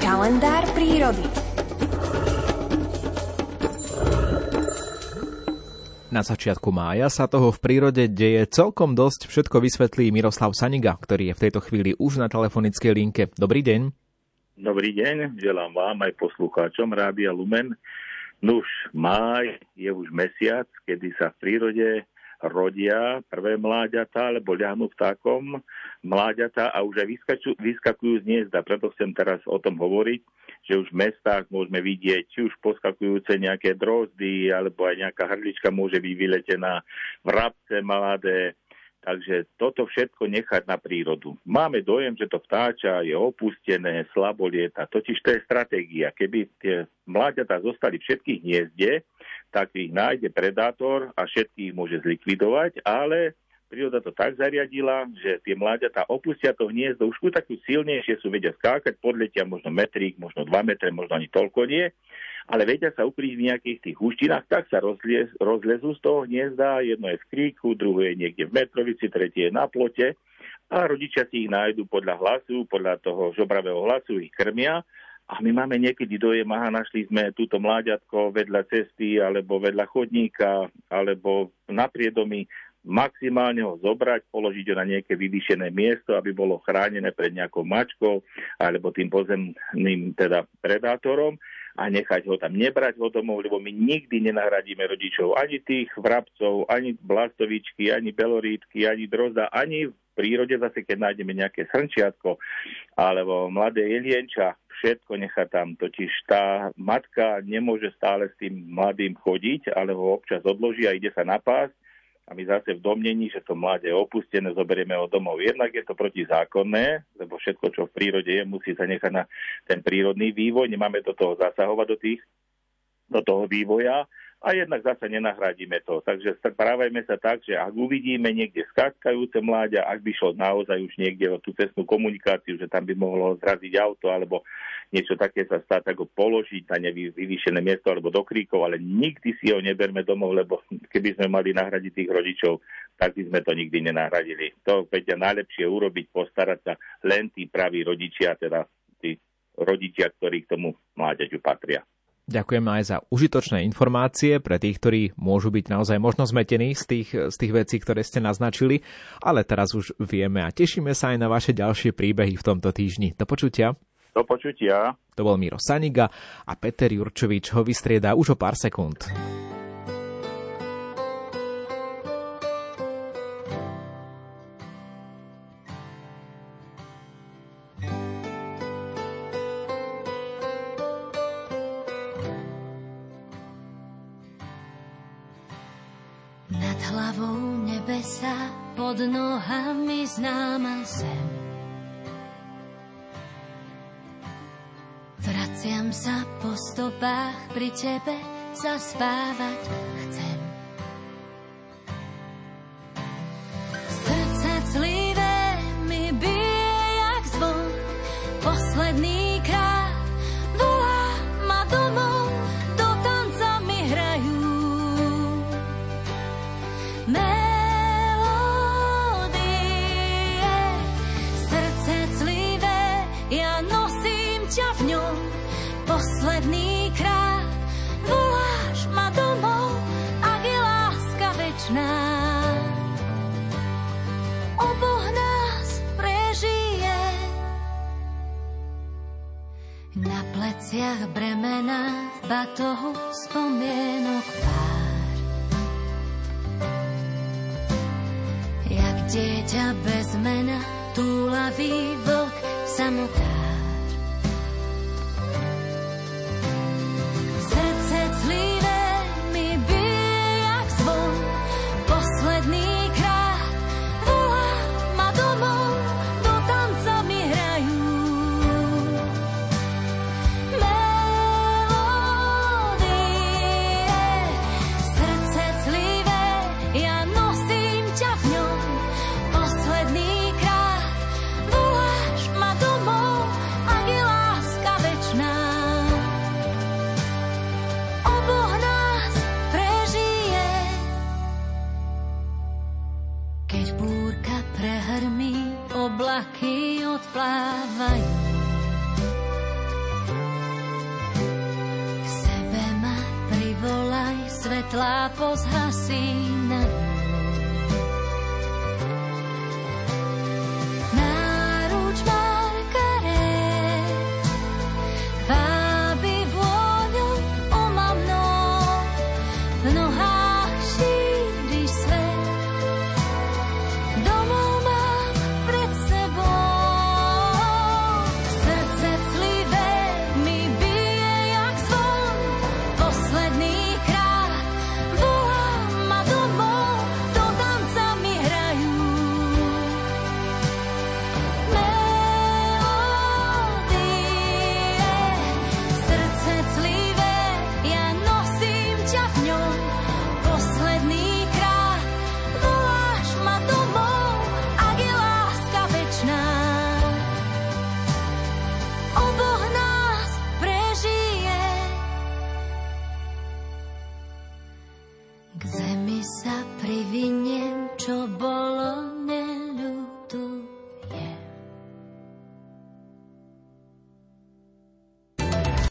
Kalendár prírody. Na začiatku mája sa toho v prírode deje celkom dosť. Všetko vysvetlí Miroslav Saniga, ktorý je v tejto chvíli už na telefonickej linke. Dobrý deň. Dobrý deň, želám vám aj poslucháčom Rádia Lumen. Nuž, máj je už mesiac, kedy sa v prírode rodia prvé mláďatá, alebo ľahnú vtákom mláďatá a už aj vyskakujú, vyskakujú z hniezda. Preto chcem teraz o tom hovoriť že už v mestách môžeme vidieť či už poskakujúce nejaké drozdy, alebo aj nejaká hrdlička môže byť vyletená, vrabce mladé, Takže toto všetko nechať na prírodu. Máme dojem, že to vtáča je opustené, slabo lieta. Totiž to je stratégia. Keby tie mláďatá zostali všetkých hniezde, tak ich nájde predátor a všetkých môže zlikvidovať, ale príroda to tak zariadila, že tie mláďatá opustia to hniezdo, už takú silnejšie sú, vedia skákať, podletia možno metrík, možno 2 metre, možno ani toľko nie, ale vedia sa ukryť v nejakých tých húštinách, tak sa rozliez, rozlezú z toho hniezda, jedno je v kríku, druhé je niekde v metrovici, tretie je na plote. A rodičia si ich nájdu podľa hlasu, podľa toho žobravého hlasu ich krmia a my máme niekedy dojem, aha, našli sme túto mláďatko vedľa cesty, alebo vedľa chodníka, alebo na priedomi maximálne ho zobrať, položiť ho na nejaké vyvýšené miesto, aby bolo chránené pred nejakou mačkou alebo tým pozemným teda predátorom a nechať ho tam, nebrať ho domov, lebo my nikdy nenahradíme rodičov ani tých vrabcov, ani blastovičky, ani belorítky, ani drozda, ani v prírode zase, keď nájdeme nejaké srnčiatko alebo mladé jelienča, všetko nechá tam. Totiž tá matka nemôže stále s tým mladým chodiť, ale ho občas odloží a ide sa napásť a my zase v domnení, že to mladé je opustené, zoberieme ho domov. Jednak je to protizákonné, lebo všetko, čo v prírode je, musí sa nechať na ten prírodný vývoj. Nemáme do toho zasahovať do, tých, do toho vývoja a jednak zase nenahradíme to. Takže správajme sa tak, že ak uvidíme niekde skákajúce mláďa, ak by šlo naozaj už niekde o tú cestnú komunikáciu, že tam by mohlo zraziť auto alebo niečo také sa stať, tak ho položiť na nevyvýšené miesto alebo do kríkov, ale nikdy si ho neberme domov, lebo keby sme mali nahradiť tých rodičov, tak by sme to nikdy nenahradili. To vedia najlepšie urobiť, postarať sa len tí praví rodičia, teda tí rodičia, ktorí k tomu mládeťu patria. Ďakujem aj za užitočné informácie pre tých, ktorí môžu byť naozaj možno zmetení z tých, z tých vecí, ktoré ste naznačili, ale teraz už vieme a tešíme sa aj na vaše ďalšie príbehy v tomto týždni. Do počutia. Do počutia. To bol Miro Saniga a Peter Jurčovič ho vystriedá už o pár sekúnd. Hlavou nebesa, pod nohami známa zem. Vraciam sa po stopách, pri tebe zaspávať chcem. Pleciach bremena v batohu spomienok pár. Jak dieťa bez mena, túlavý vlk v samotách. Keď búrka prehrmí, oblaky odplávajú. K sebe ma privolaj, svetlá pozhasínajú. K zemi sa